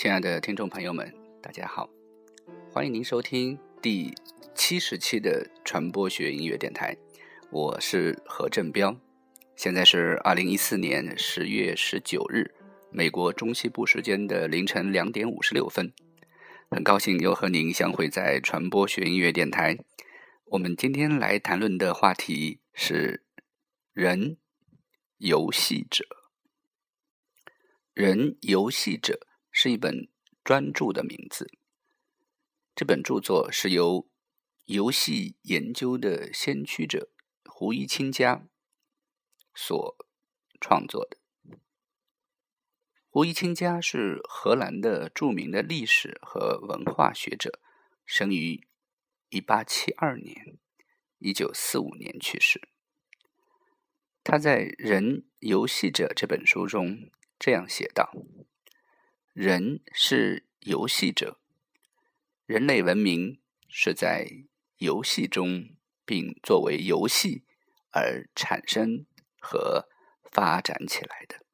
亲爱的听众朋友们，大家好，欢迎您收听第七十期的传播学音乐电台，我是何振彪，现在是二零一四年十月十九日，美国中西部时间的凌晨两点五十六分，很高兴又和您相会在传播学音乐电台。我们今天来谈论的话题是人游戏者，人游戏者。是一本专著的名字。这本著作是由游戏研究的先驱者胡一清家所创作的。胡一清家是荷兰的著名的历史和文化学者，生于一八七二年，一九四五年去世。他在《人游戏者》这本书中这样写道。人是游戏者，人类文明是在游戏中，并作为游戏而产生和发展起来的。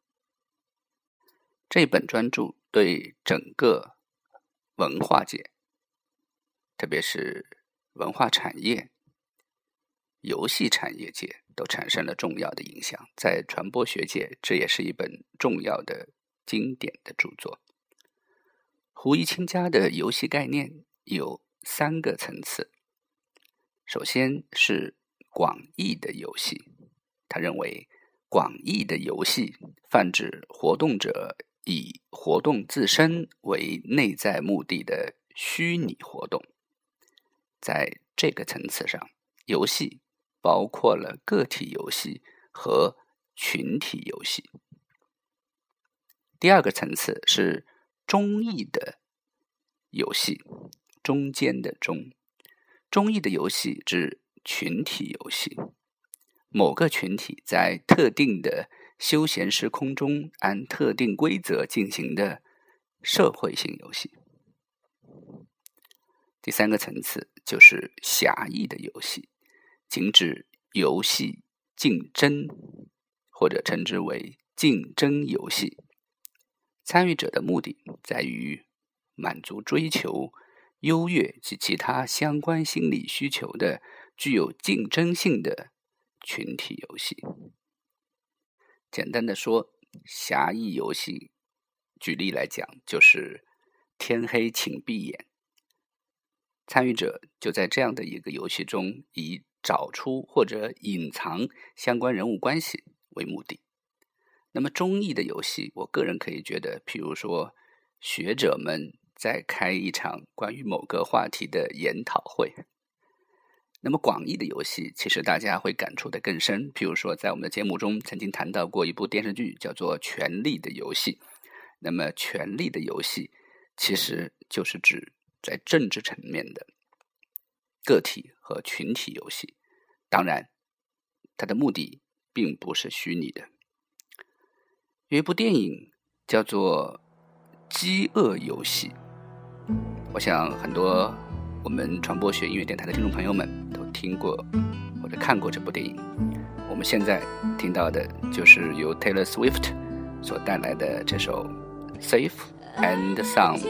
这本专著对整个文化界，特别是文化产业、游戏产业界，都产生了重要的影响。在传播学界，这也是一本重要的经典的著作。胡一清家的游戏概念有三个层次。首先是广义的游戏，他认为广义的游戏泛指活动者以活动自身为内在目的的虚拟活动。在这个层次上，游戏包括了个体游戏和群体游戏。第二个层次是。中意的游戏，中间的中，中意的游戏指群体游戏，某个群体在特定的休闲时空中按特定规则进行的社会性游戏。第三个层次就是狭义的游戏，仅指游戏竞争，或者称之为竞争游戏。参与者的目的在于满足追求优越及其他相关心理需求的具有竞争性的群体游戏。简单的说，狭义游戏，举例来讲，就是天黑请闭眼。参与者就在这样的一个游戏中，以找出或者隐藏相关人物关系为目的。那么中意的游戏，我个人可以觉得，譬如说学者们在开一场关于某个话题的研讨会。那么广义的游戏，其实大家会感触的更深。譬如说，在我们的节目中曾经谈到过一部电视剧，叫做《权力的游戏》。那么《权力的游戏》其实就是指在政治层面的个体和群体游戏。当然，它的目的并不是虚拟的。有一部电影叫做《饥饿游戏》，我想很多我们传播学音乐电台的听众朋友们都听过或者看过这部电影。我们现在听到的就是由 Taylor Swift 所带来的这首《Safe and Sound》。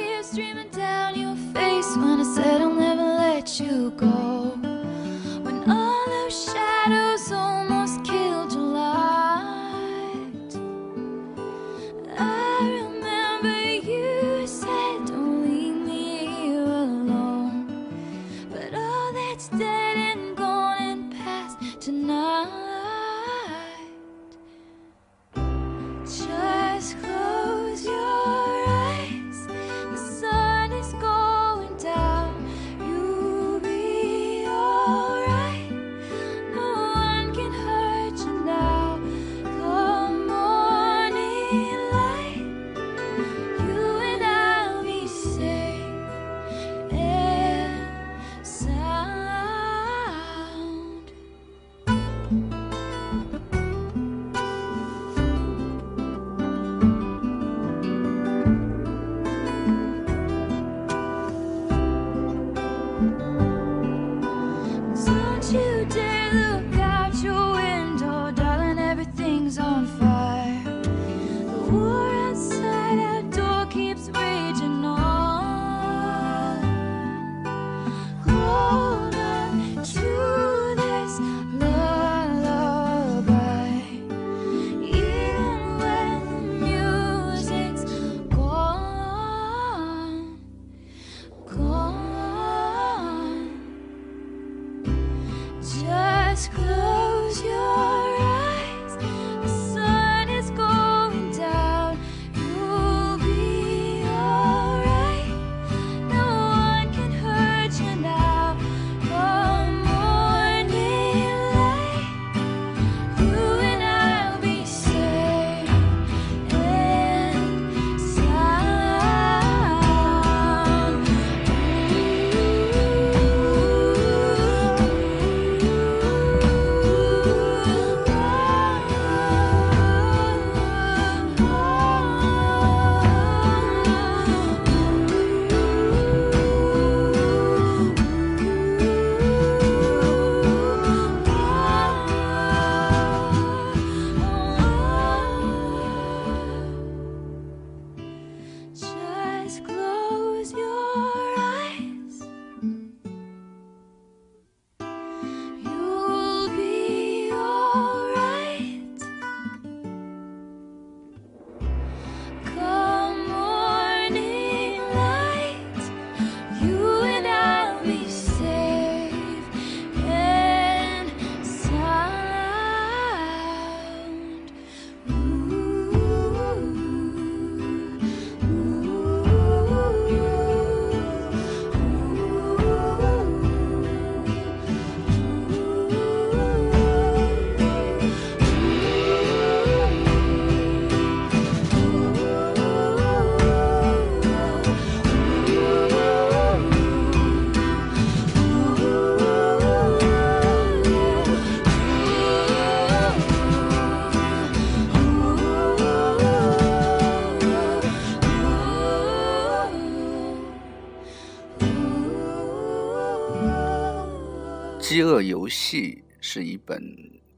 游戏》是一本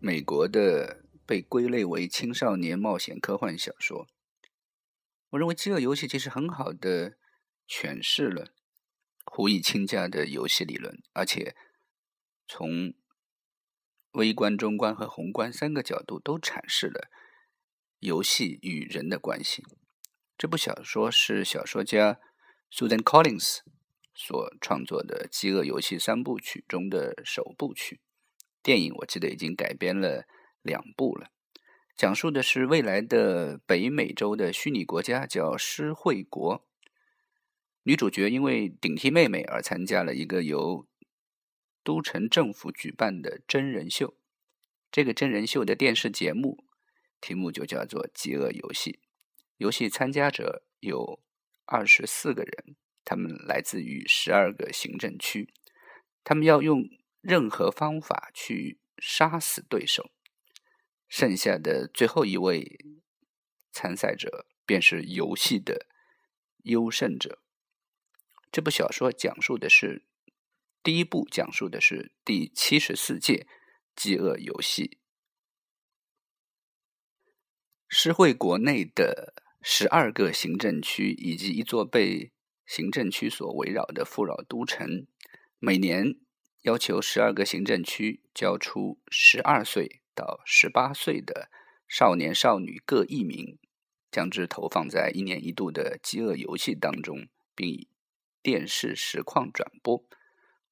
美国的被归类为青少年冒险科幻小说。我认为《饥饿游戏》其实很好的诠释了胡以清家的游戏理论，而且从微观、中观和宏观三个角度都阐释了游戏与人的关系。这部小说是小说家 Susan Collins 所创作的《饥饿游戏》三部曲中的首部曲。电影我记得已经改编了两部了。讲述的是未来的北美洲的虚拟国家，叫施惠国。女主角因为顶替妹妹而参加了一个由都城政府举办的真人秀。这个真人秀的电视节目题目就叫做《饥饿游戏》。游戏参加者有二十四个人，他们来自于十二个行政区。他们要用任何方法去杀死对手。剩下的最后一位参赛者便是游戏的优胜者。这部小说讲述的是第一部，讲述的是第七十四届饥饿游戏。诗会国内的十二个行政区以及一座被行政区所围绕的富饶都城，每年要求十二个行政区交出十二岁。到十八岁的少年少女各一名，将之投放在一年一度的饥饿游戏当中，并以电视实况转播。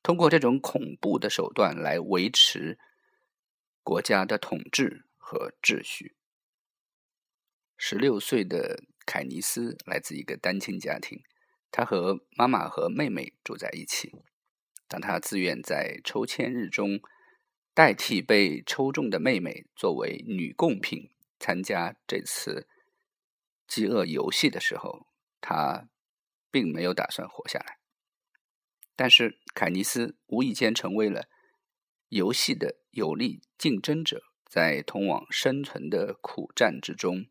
通过这种恐怖的手段来维持国家的统治和秩序。十六岁的凯尼斯来自一个单亲家庭，他和妈妈和妹妹住在一起。当他自愿在抽签日中。代替被抽中的妹妹作为女贡品参加这次饥饿游戏的时候，他并没有打算活下来。但是凯尼斯无意间成为了游戏的有力竞争者，在通往生存的苦战之中，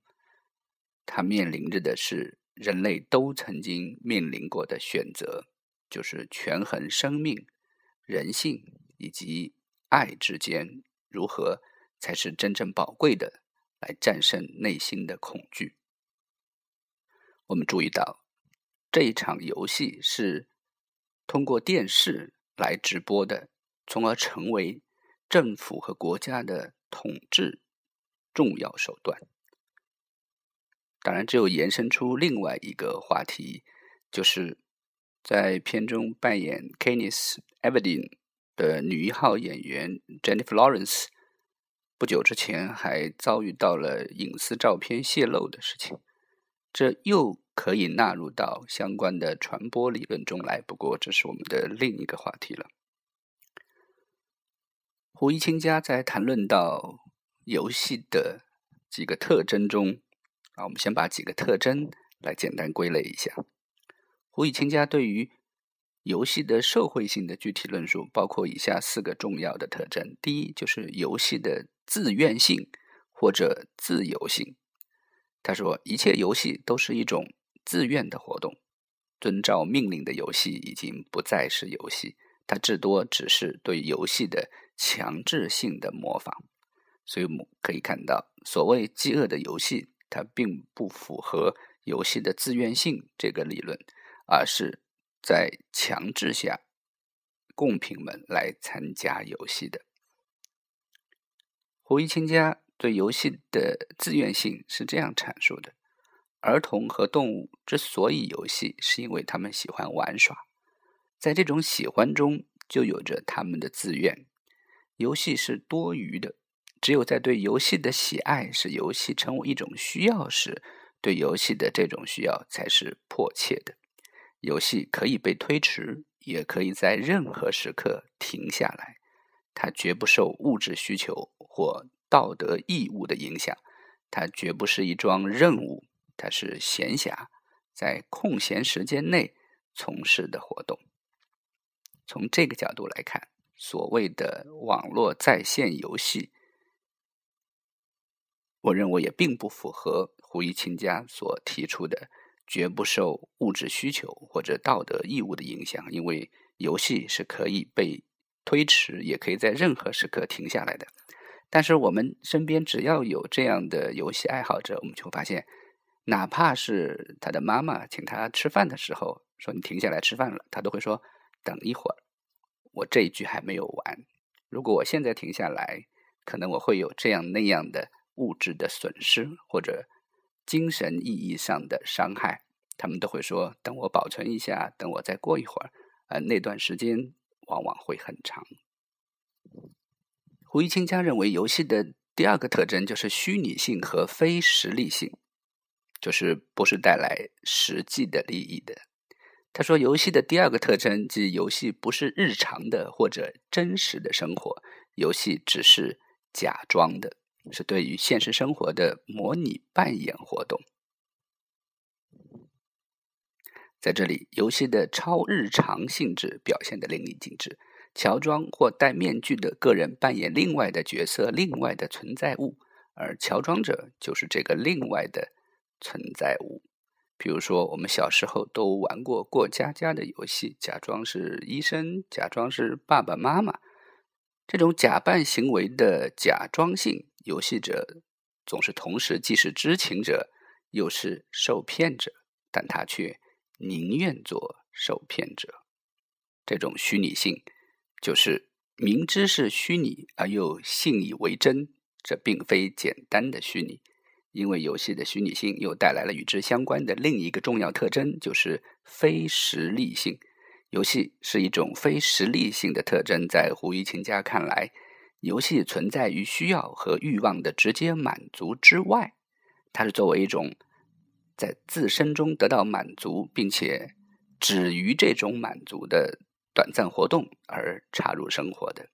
他面临着的是人类都曾经面临过的选择，就是权衡生命、人性以及。爱之间如何才是真正宝贵的？来战胜内心的恐惧。我们注意到这一场游戏是通过电视来直播的，从而成为政府和国家的统治重要手段。当然，只有延伸出另外一个话题，就是在片中扮演 Kenneth Everdeen。的女一号演员 Jennifer Lawrence 不久之前还遭遇到了隐私照片泄露的事情，这又可以纳入到相关的传播理论中来。不过，这是我们的另一个话题了。胡一清家在谈论到游戏的几个特征中，啊，我们先把几个特征来简单归类一下。胡一清家对于游戏的社会性的具体论述包括以下四个重要的特征：第一，就是游戏的自愿性或者自由性。他说，一切游戏都是一种自愿的活动，遵照命令的游戏已经不再是游戏，它至多只是对游戏的强制性的模仿。所以，我们可以看到，所谓饥饿的游戏，它并不符合游戏的自愿性这个理论，而是。在强制下，贡品们来参加游戏的。胡一清家对游戏的自愿性是这样阐述的：儿童和动物之所以游戏，是因为他们喜欢玩耍，在这种喜欢中就有着他们的自愿。游戏是多余的，只有在对游戏的喜爱使游戏成为一种需要时，对游戏的这种需要才是迫切的。游戏可以被推迟，也可以在任何时刻停下来。它绝不受物质需求或道德义务的影响。它绝不是一桩任务，它是闲暇，在空闲时间内从事的活动。从这个角度来看，所谓的网络在线游戏，我认为也并不符合胡一清家所提出的。绝不受物质需求或者道德义务的影响，因为游戏是可以被推迟，也可以在任何时刻停下来的。但是我们身边只要有这样的游戏爱好者，我们就发现，哪怕是他的妈妈请他吃饭的时候，说你停下来吃饭了，他都会说等一会儿，我这一局还没有完。如果我现在停下来，可能我会有这样那样的物质的损失或者精神意义上的伤害。他们都会说等我保存一下，等我再过一会儿，呃，那段时间往往会很长。胡一清家认为，游戏的第二个特征就是虚拟性和非实力性，就是不是带来实际的利益的。他说，游戏的第二个特征即游戏不是日常的或者真实的生活，游戏只是假装的，是对于现实生活的模拟扮演活动。在这里，游戏的超日常性质表现的淋漓尽致。乔装或戴面具的个人扮演另外的角色，另外的存在物，而乔装者就是这个另外的存在物。比如说，我们小时候都玩过过家家的游戏，假装是医生，假装是爸爸妈妈。这种假扮行为的假装性，游戏者总是同时既是知情者，又是受骗者，但他却宁愿做受骗者。这种虚拟性。就是明知是虚拟而又信以为真，这并非简单的虚拟，因为游戏的虚拟性又带来了与之相关的另一个重要特征，就是非实力性。游戏是一种非实力性的特征，在胡一琴家看来，游戏存在于需要和欲望的直接满足之外，它是作为一种在自身中得到满足，并且止于这种满足的。短暂活动而插入生活的，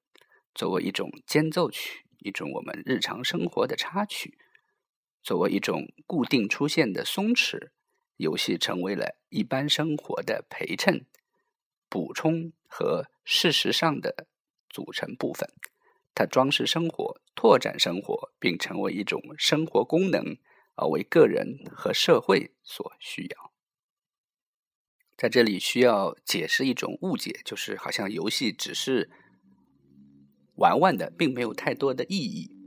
作为一种间奏曲，一种我们日常生活的插曲，作为一种固定出现的松弛，游戏成为了一般生活的陪衬、补充和事实上的组成部分。它装饰生活，拓展生活，并成为一种生活功能，而为个人和社会所需要。在这里需要解释一种误解，就是好像游戏只是玩玩的，并没有太多的意义。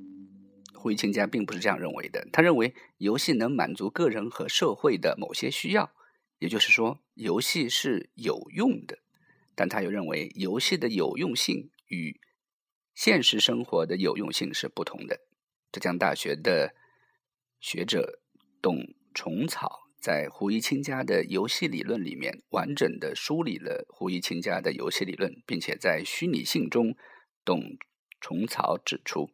胡一清家并不是这样认为的，他认为游戏能满足个人和社会的某些需要，也就是说，游戏是有用的。但他又认为，游戏的有用性与现实生活的有用性是不同的。浙江大学的学者董虫草。在胡一清家的游戏理论里面，完整的梳理了胡一清家的游戏理论，并且在虚拟性中，董虫草指出，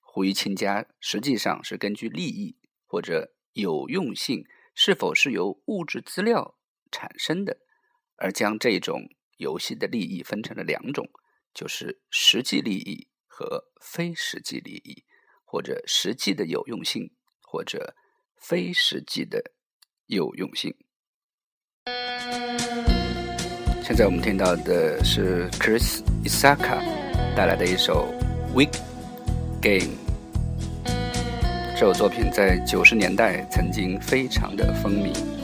胡一清家实际上是根据利益或者有用性是否是由物质资料产生的，而将这种游戏的利益分成了两种，就是实际利益和非实际利益，或者实际的有用性，或者非实际的。有用性。现在我们听到的是 Chris Isaka 带来的一首《Weak Game》。这首作品在九十年代曾经非常的风靡。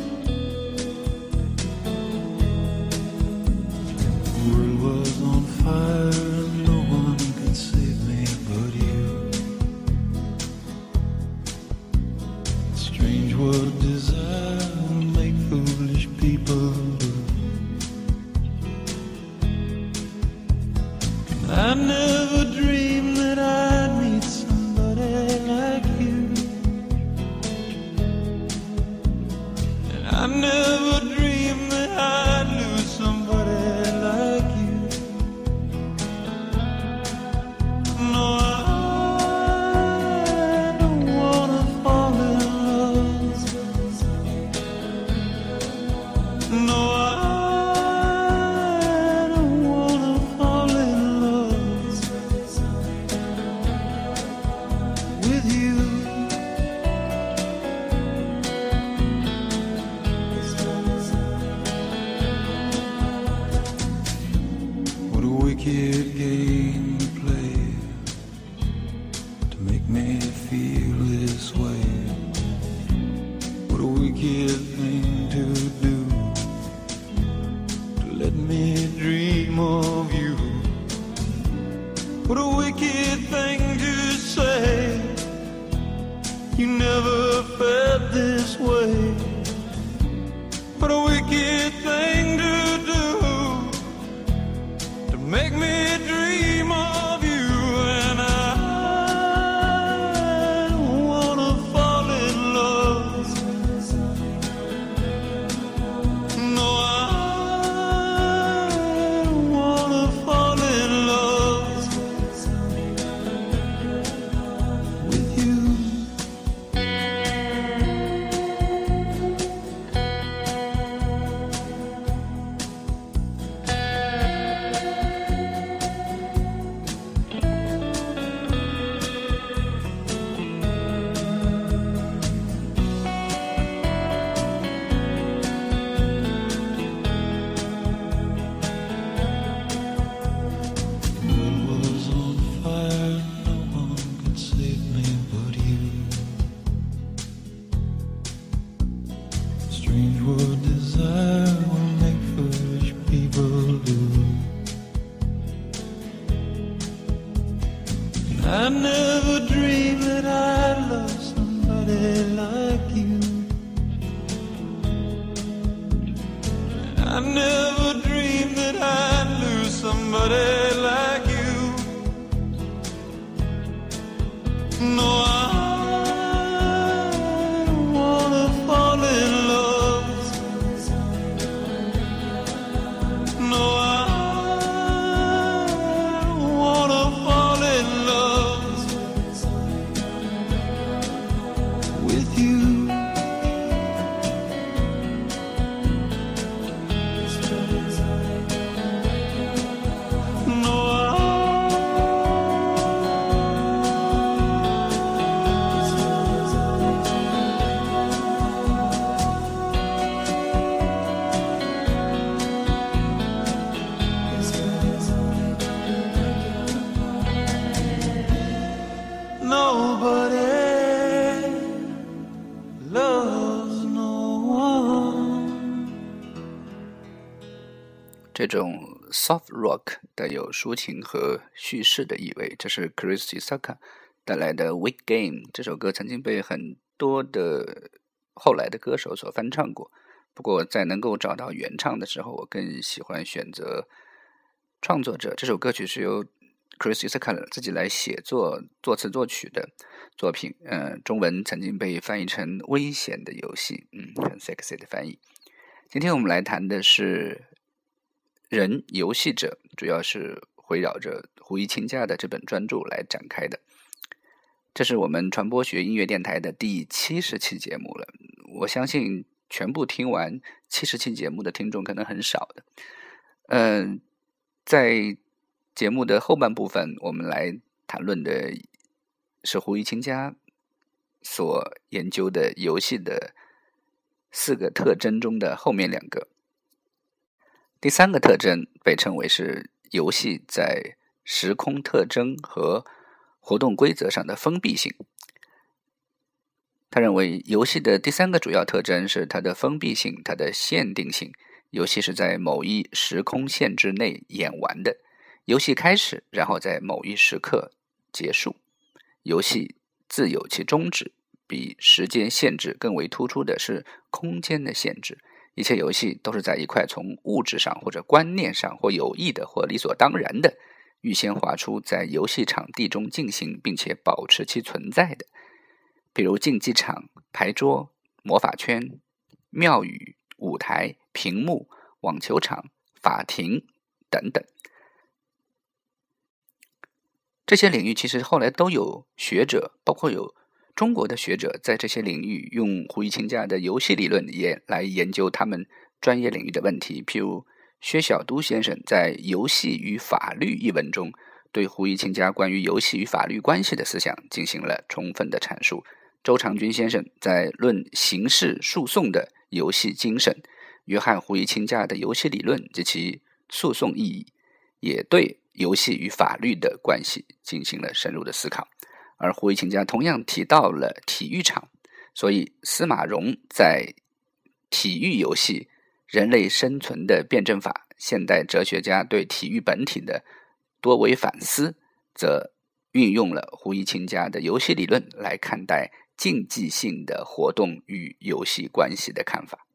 I never get the I never dreamed that I'd love somebody like you. I never dreamed that I'd lose somebody 这种 soft rock 带有抒情和叙事的意味，这是 Christy Saka 带来的《Weak Game》。这首歌曾经被很多的后来的歌手所翻唱过，不过在能够找到原唱的时候，我更喜欢选择创作者。这首歌曲是由 Chris Isaka 自己来写作、作词、作曲的作品。呃，中文曾经被翻译成《危险的游戏》，嗯，很 sexy 的翻译。今天我们来谈的是人游戏者，主要是围绕着胡一清家的这本专著来展开的。这是我们传播学音乐电台的第七十期节目了。我相信全部听完七十期节目的听众可能很少的。嗯、在节目的后半部分，我们来谈论的是胡一清家所研究的游戏的四个特征中的后面两个。第三个特征被称为是游戏在时空特征和活动规则上的封闭性。他认为，游戏的第三个主要特征是它的封闭性、它的限定性。游戏是在某一时空限制内演完的，游戏开始，然后在某一时刻结束。游戏自有其终止。比时间限制更为突出的是空间的限制。一切游戏都是在一块从物质上或者观念上或有意的或理所当然的预先划出在游戏场地中进行并且保持其存在的，比如竞技场、牌桌、魔法圈、庙宇、舞台、屏幕、网球场、法庭等等。这些领域其实后来都有学者，包括有中国的学者，在这些领域用胡一清家的游戏理论也来研究他们专业领域的问题。譬如薛晓都先生在《游戏与法律》一文中，对胡一清家关于游戏与法律关系的思想进行了充分的阐述。周长军先生在《论刑事诉讼的游戏精神》，约翰胡一清家的游戏理论及其诉讼意义，也对游戏与法律的关系进行了深入的思考。而胡一清家同样提到了体育场，所以司马荣在《体育游戏：人类生存的辩证法》现代哲学家对体育本体的多维反思，则运用了胡一清家的游戏理论来看待竞技性的活动与游戏关系的看法。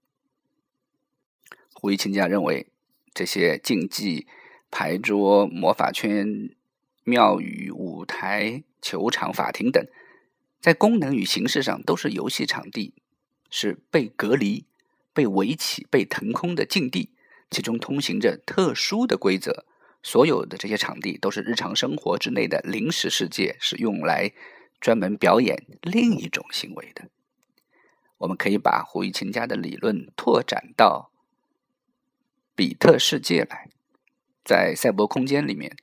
胡一清家认为，这些竞技、牌桌、魔法圈、庙宇、舞台、球场、法庭等，在功能与形式上都是游戏场地，是被隔离、被围起、被腾空的境地，其中通行着特殊的规则。所有的这些场地都是日常生活之内的临时世界，是用来专门表演另一种行为的。我们可以把胡一琴家的理论拓展到比特世界来，在赛博空间里面，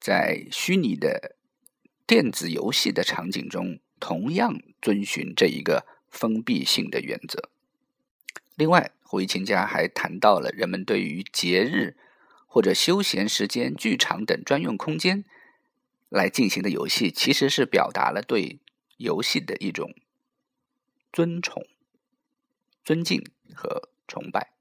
在虚拟的电子游戏的场景中，同样遵循这一个封闭性的原则。另外，胡一清家还谈到了人们对于节日。或者休闲时间、剧场等专用空间来进行的游戏，其实是表达了对游戏的一种尊崇、尊敬和崇拜。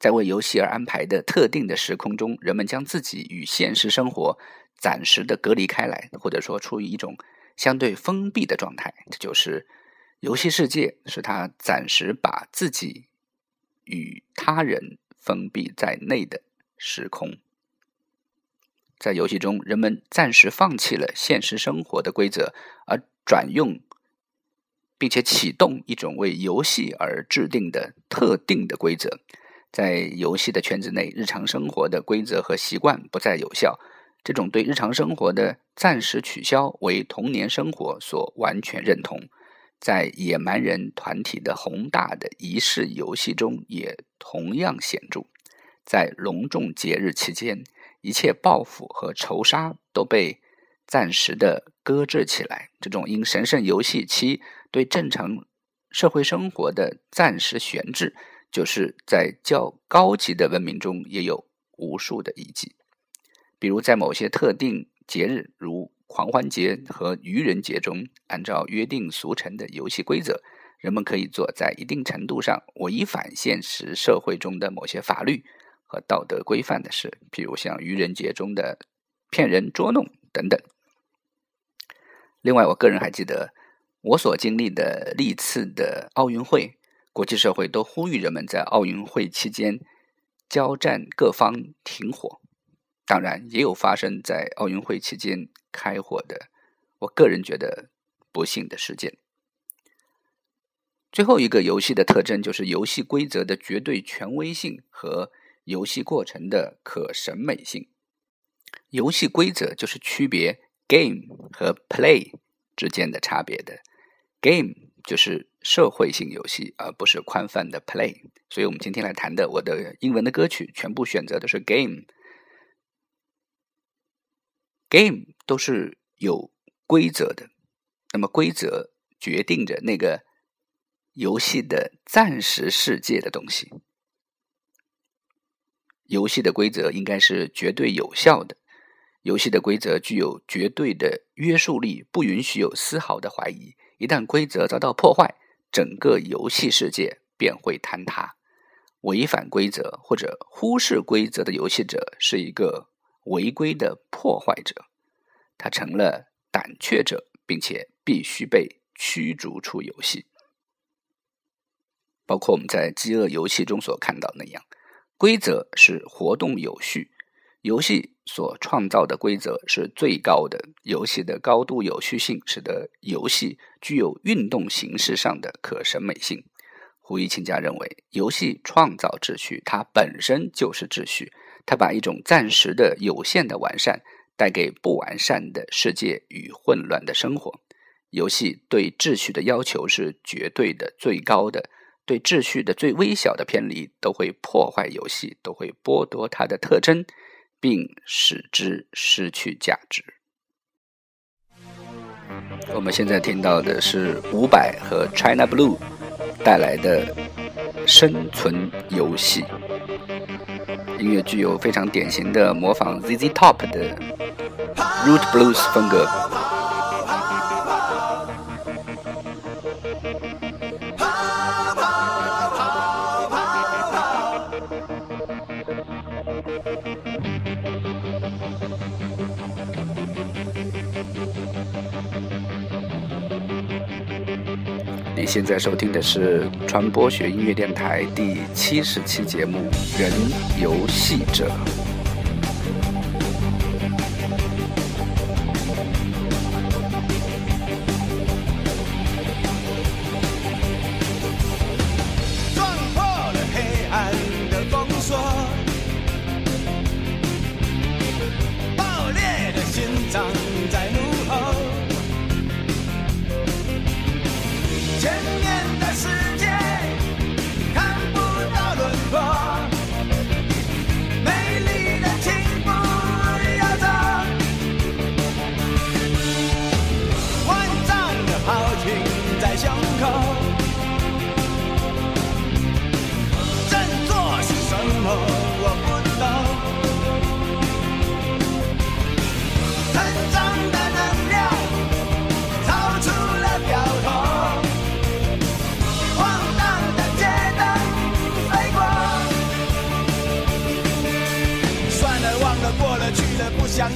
在为游戏而安排的特定的时空中，人们将自己与现实生活暂时的隔离开来，或者说处于一种相对封闭的状态。这就是游戏世界，是他暂时把自己与他人封闭在内的。时空，在游戏中，人们暂时放弃了现实生活的规则，而转用并且启动一种为游戏而制定的特定的规则。在游戏的圈子内，日常生活的规则和习惯不再有效。这种对日常生活的暂时取消，为童年生活所完全认同。在野蛮人团体的宏大的仪式游戏中，也同样显著。在隆重节日期间，一切报复和仇杀都被暂时的搁置起来。这种因神圣游戏期对正常社会生活的暂时悬置，就是在较高级的文明中也有无数的遗迹。比如，在某些特定节日，如狂欢节和愚人节中，按照约定俗成的游戏规则，人们可以做在一定程度上违反现实社会中的某些法律。和道德规范的事，譬如像愚人节中的骗人捉弄等等。另外，我个人还记得我所经历的历次的奥运会，国际社会都呼吁人们在奥运会期间交战各方停火。当然，也有发生在奥运会期间开火的，我个人觉得不幸的事件。最后一个游戏的特征就是游戏规则的绝对权威性和。游戏过程的可审美性，游戏规则就是区别 game 和 play 之间的差别的。game 就是社会性游戏，而不是宽泛的 play。所以，我们今天来谈的，我的英文的歌曲全部选择的是 game。game 都是有规则的，那么规则决定着那个游戏的暂时世界的东西。游戏的规则应该是绝对有效的，游戏的规则具有绝对的约束力，不允许有丝毫的怀疑。一旦规则遭到破坏，整个游戏世界便会坍塌。违反规则或者忽视规则的游戏者是一个违规的破坏者，他成了胆怯者，并且必须被驱逐出游戏。包括我们在饥饿游戏中所看到那样。规则是活动有序，游戏所创造的规则是最高的。游戏的高度有序性使得游戏具有运动形式上的可审美性。胡一清家认为，游戏创造秩序，它本身就是秩序。它把一种暂时的有限的完善带给不完善的世界与混乱的生活。游戏对秩序的要求是绝对的、最高的。对秩序的最微小的偏离都会破坏游戏，都会剥夺它的特征，并使之失去价值。我们现在听到的是伍佰和 China Blue 带来的生存游戏音乐，具有非常典型的模仿 ZZ Top 的 Root Blues 风格。你现在收听的是传播学音乐电台第七十期节目《人游戏者》。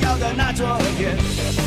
想要的那昨天，大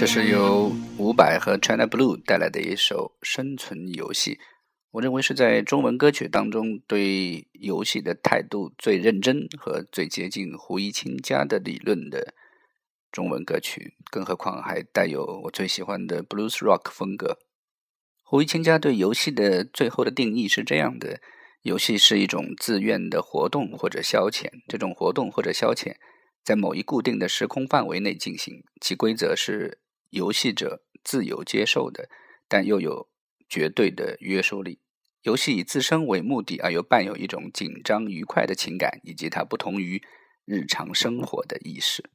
这是由伍佰和 China Blue 带来的一首生存游戏，我认为是在中文歌曲当中对游戏的态度最认真和最接近胡一清家的理论的中文歌曲，更何况还带有我最喜欢的 blues rock 风格。胡一清家对游戏的最后的定义是这样的：游戏是一种自愿的活动或者消遣，这种活动或者消遣在某一固定的时空范围内进行，其规则是游戏者自由接受的，但又有绝对的约束力。游戏以自身为目的，而又伴有一种紧张愉快的情感，以及它不同于日常生活的意识。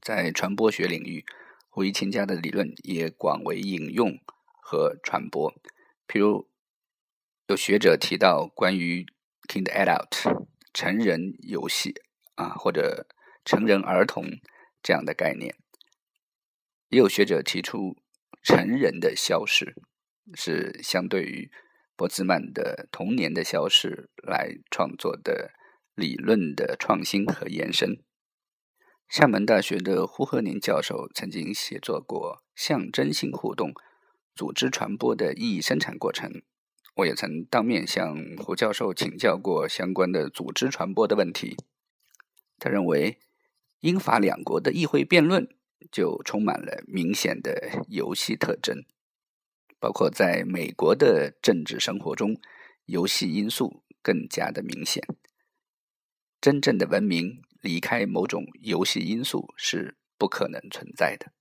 在传播学领域，胡一清家的理论也广为引用和传播，譬如。有学者提到关于 “kind adult” 成人游戏啊，或者成人儿童这样的概念。也有学者提出成人的消逝是相对于波兹曼的童年的消逝来创作的理论的创新和延伸。厦门大学的胡和宁教授曾经写作过象征性互动组织传播的意义生产过程。我也曾当面向胡教授请教过相关的组织传播的问题。他认为，英法两国的议会辩论就充满了明显的游戏特征，包括在美国的政治生活中，游戏因素更加的明显。真正的文明离开某种游戏因素是不可能存在的。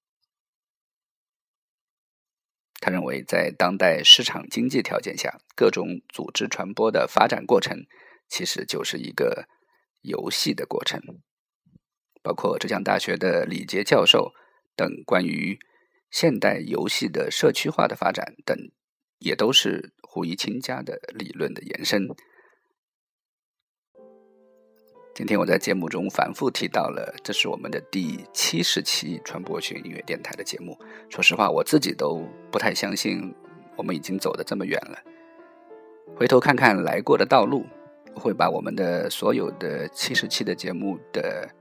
他认为，在当代市场经济条件下，各种组织传播的发展过程其实就是一个游戏的过程。包括浙江大学的李杰教授等关于现代游戏的社区化的发展等，也都是胡一清家的理论的延伸。今天我在节目中反复提到了，这是我们的第七十期传播学音乐电台的节目。说实话，我自己都不太相信我们已经走得这么远了。回头看看来过的道路，会把我们的所有的七十期的节目的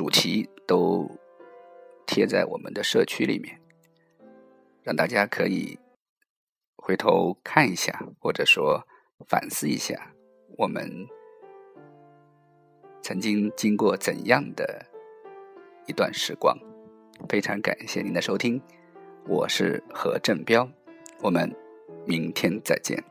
主题都贴在我们的社区里面，让大家可以回头看一下，或者说反思一下我们。曾经经过怎样的一段时光？非常感谢您的收听，我是何振彪，我们明天再见。